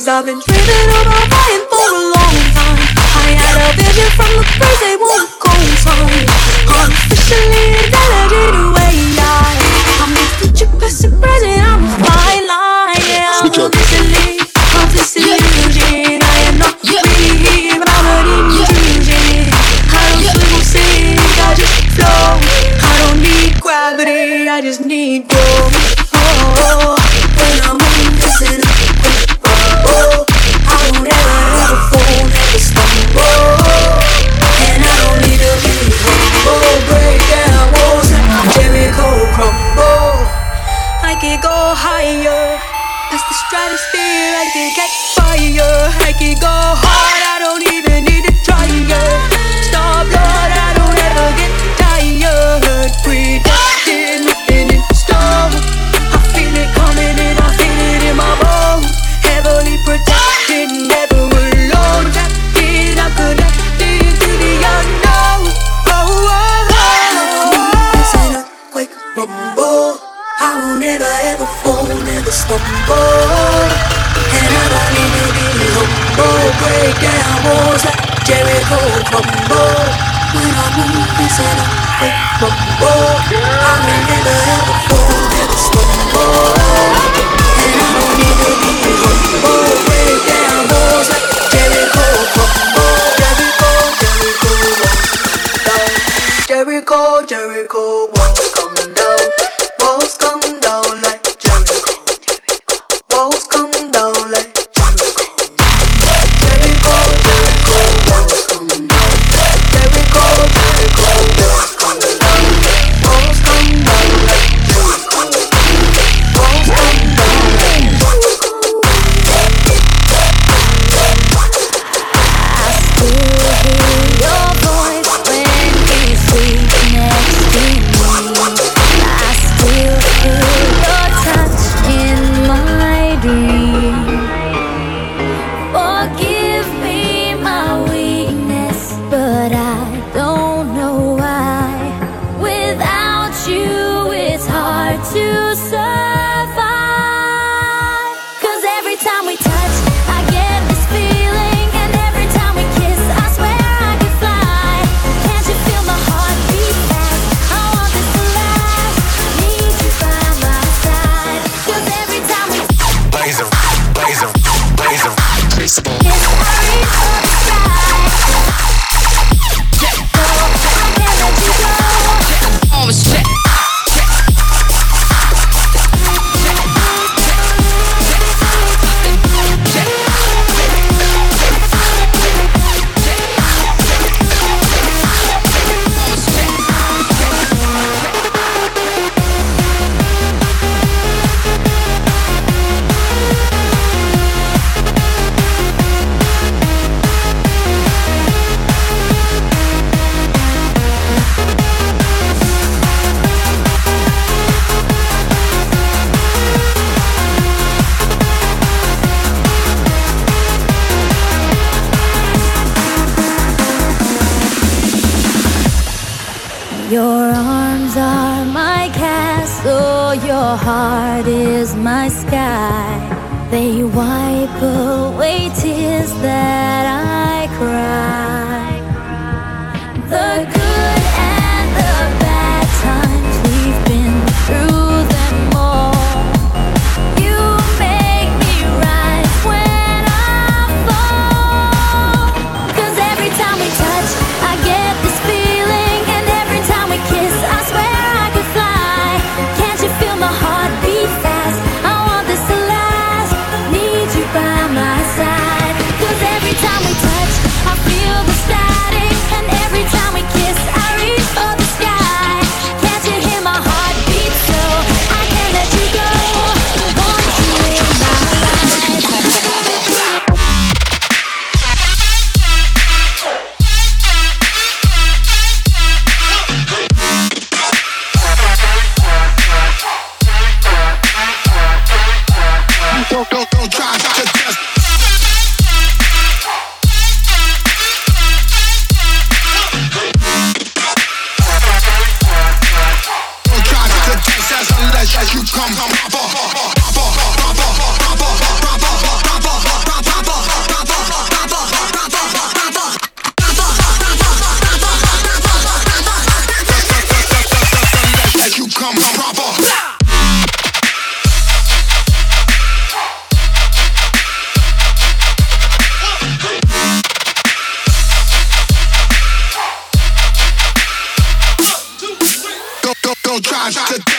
'Cause I've been dreaming about is my sky. They wipe away. Try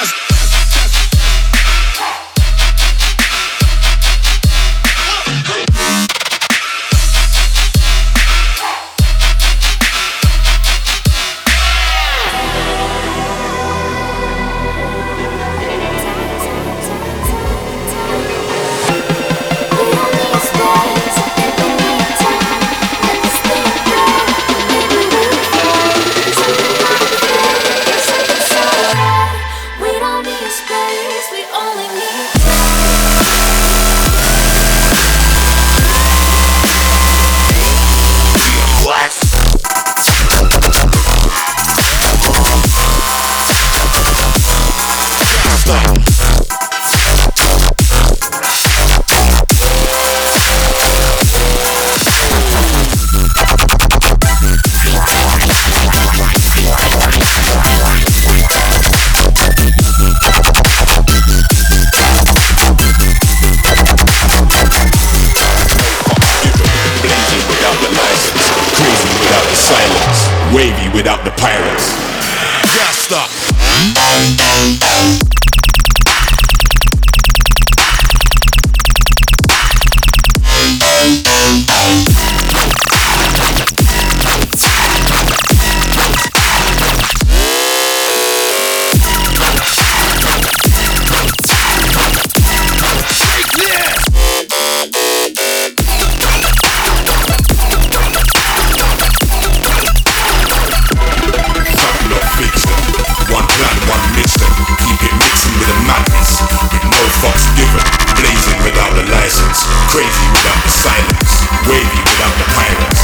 silence, wavy without the pirates.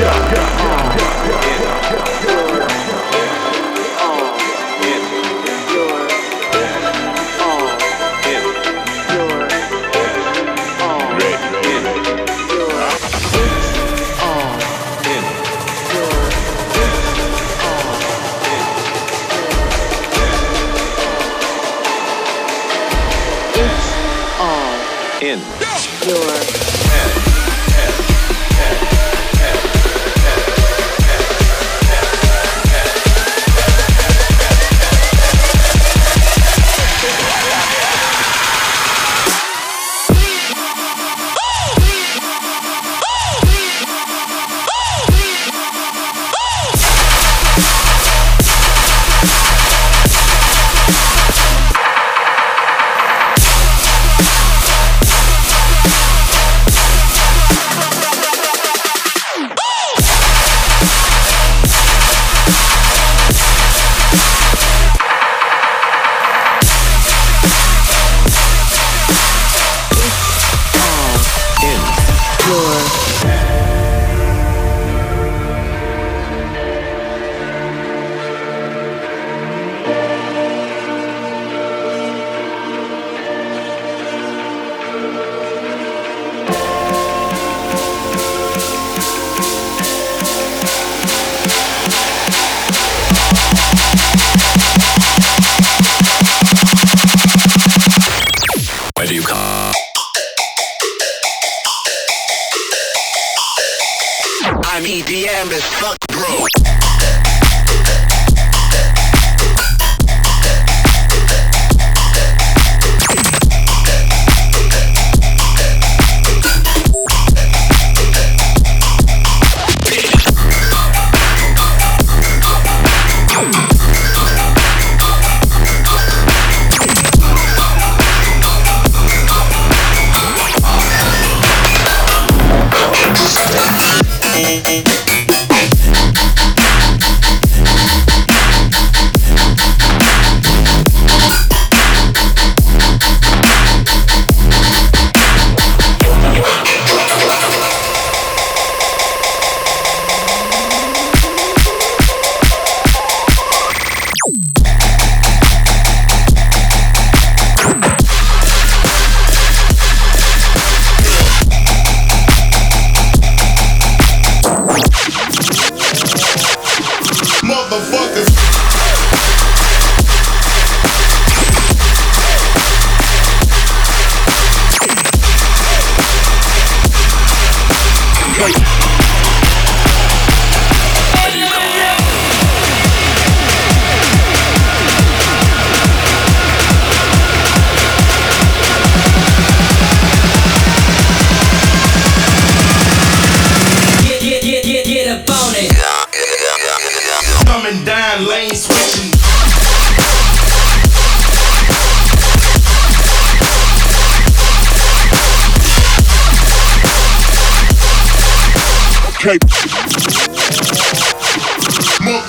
Yeah. Your Wait.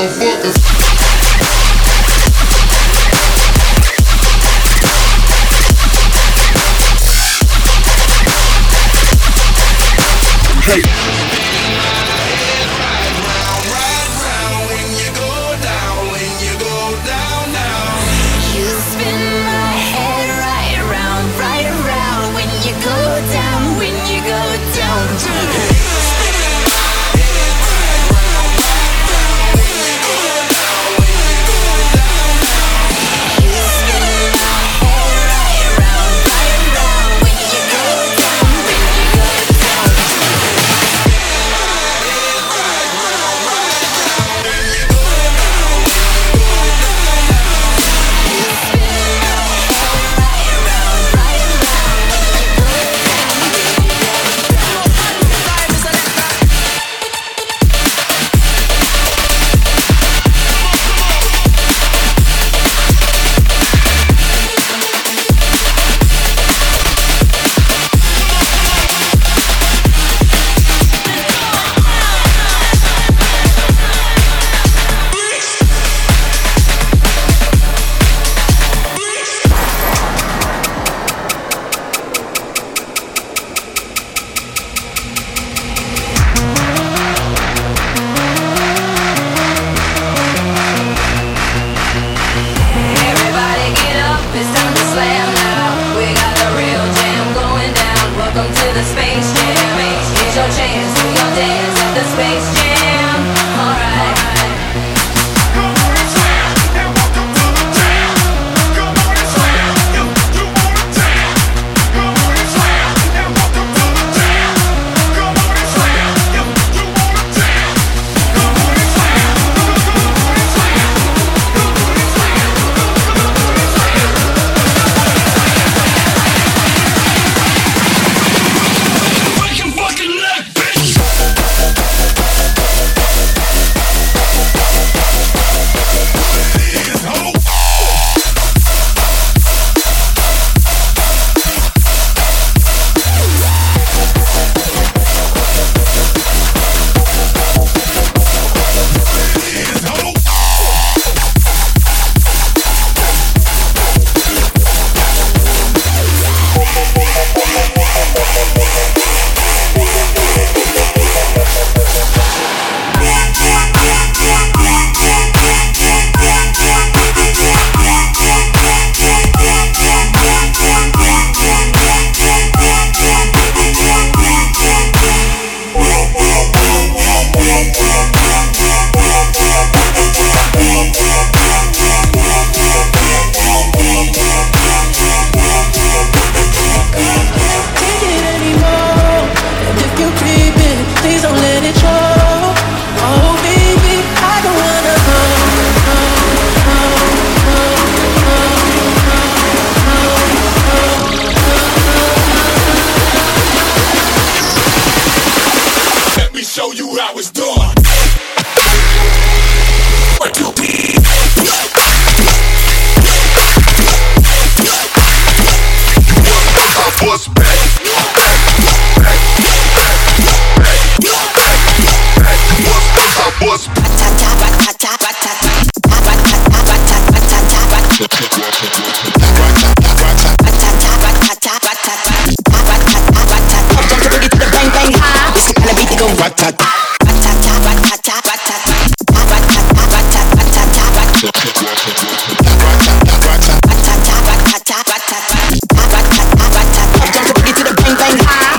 Hey.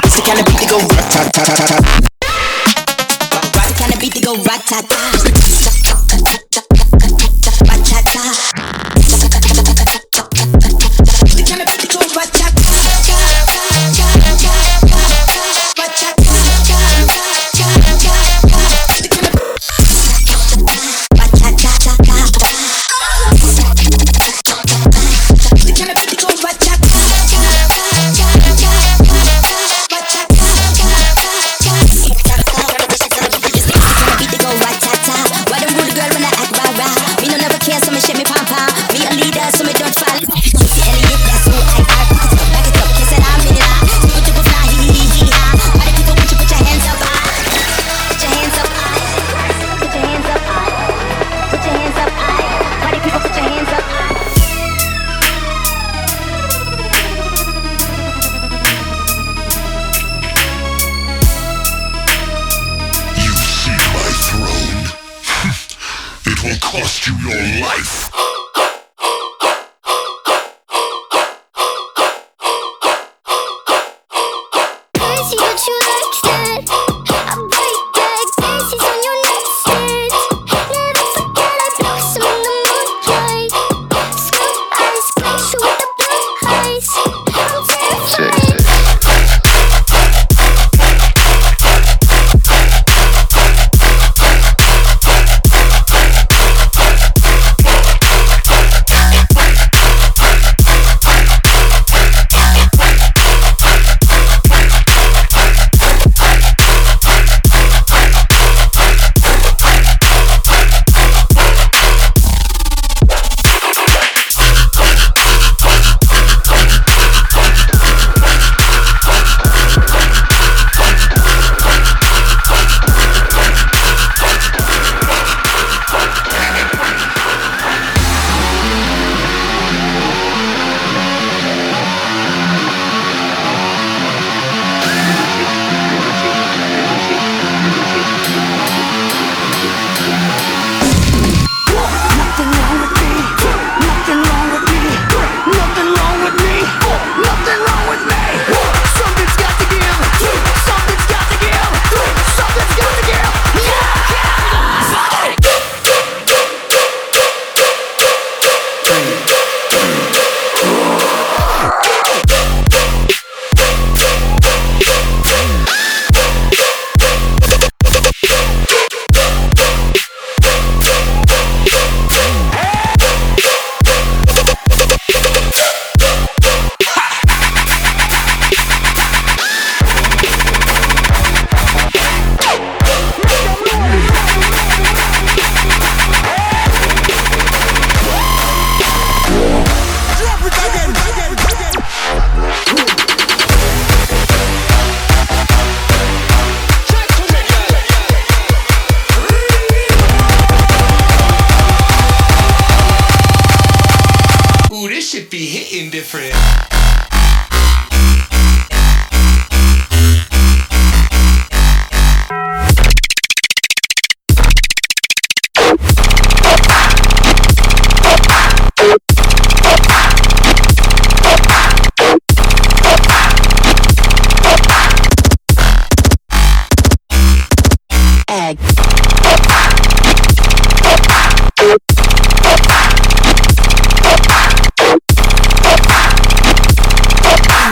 Stick on the beat to go rat-ta-ta-ta-ta. Stick on the beat to go rat-ta-ta.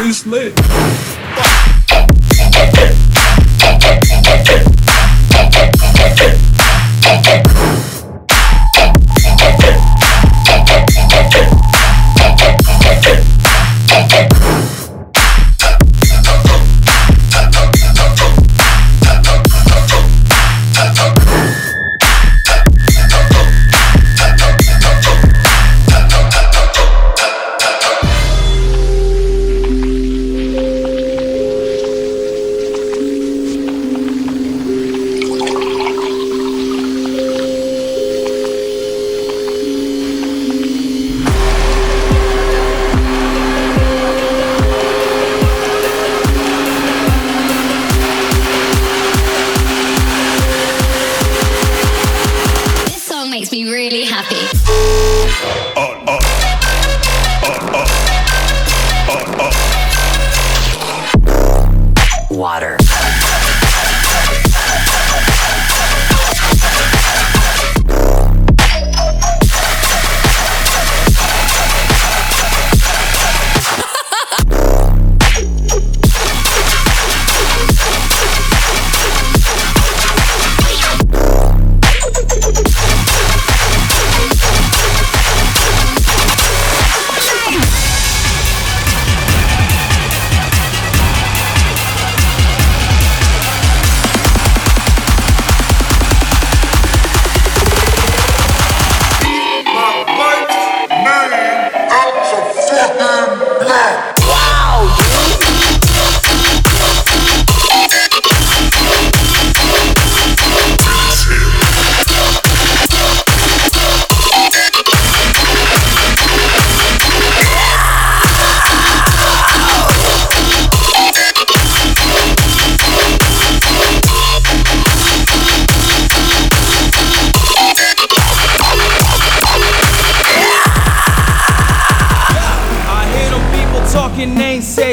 It's lit.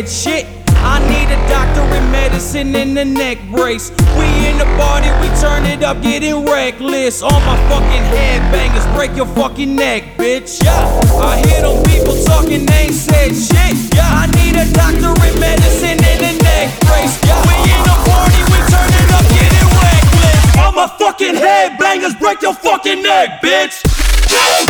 said shit. I need a doctor in medicine and a neck brace. We in the party, we turn it up, getting reckless. All my fucking headbangers break your fucking neck, bitch. Yeah. I hear them people talking, they ain't said shit. Yeah. I need a doctor in medicine and a neck brace. Yeah. We in the party, we turn it up, getting reckless. All my fucking headbangers break your fucking neck, bitch. Yeah.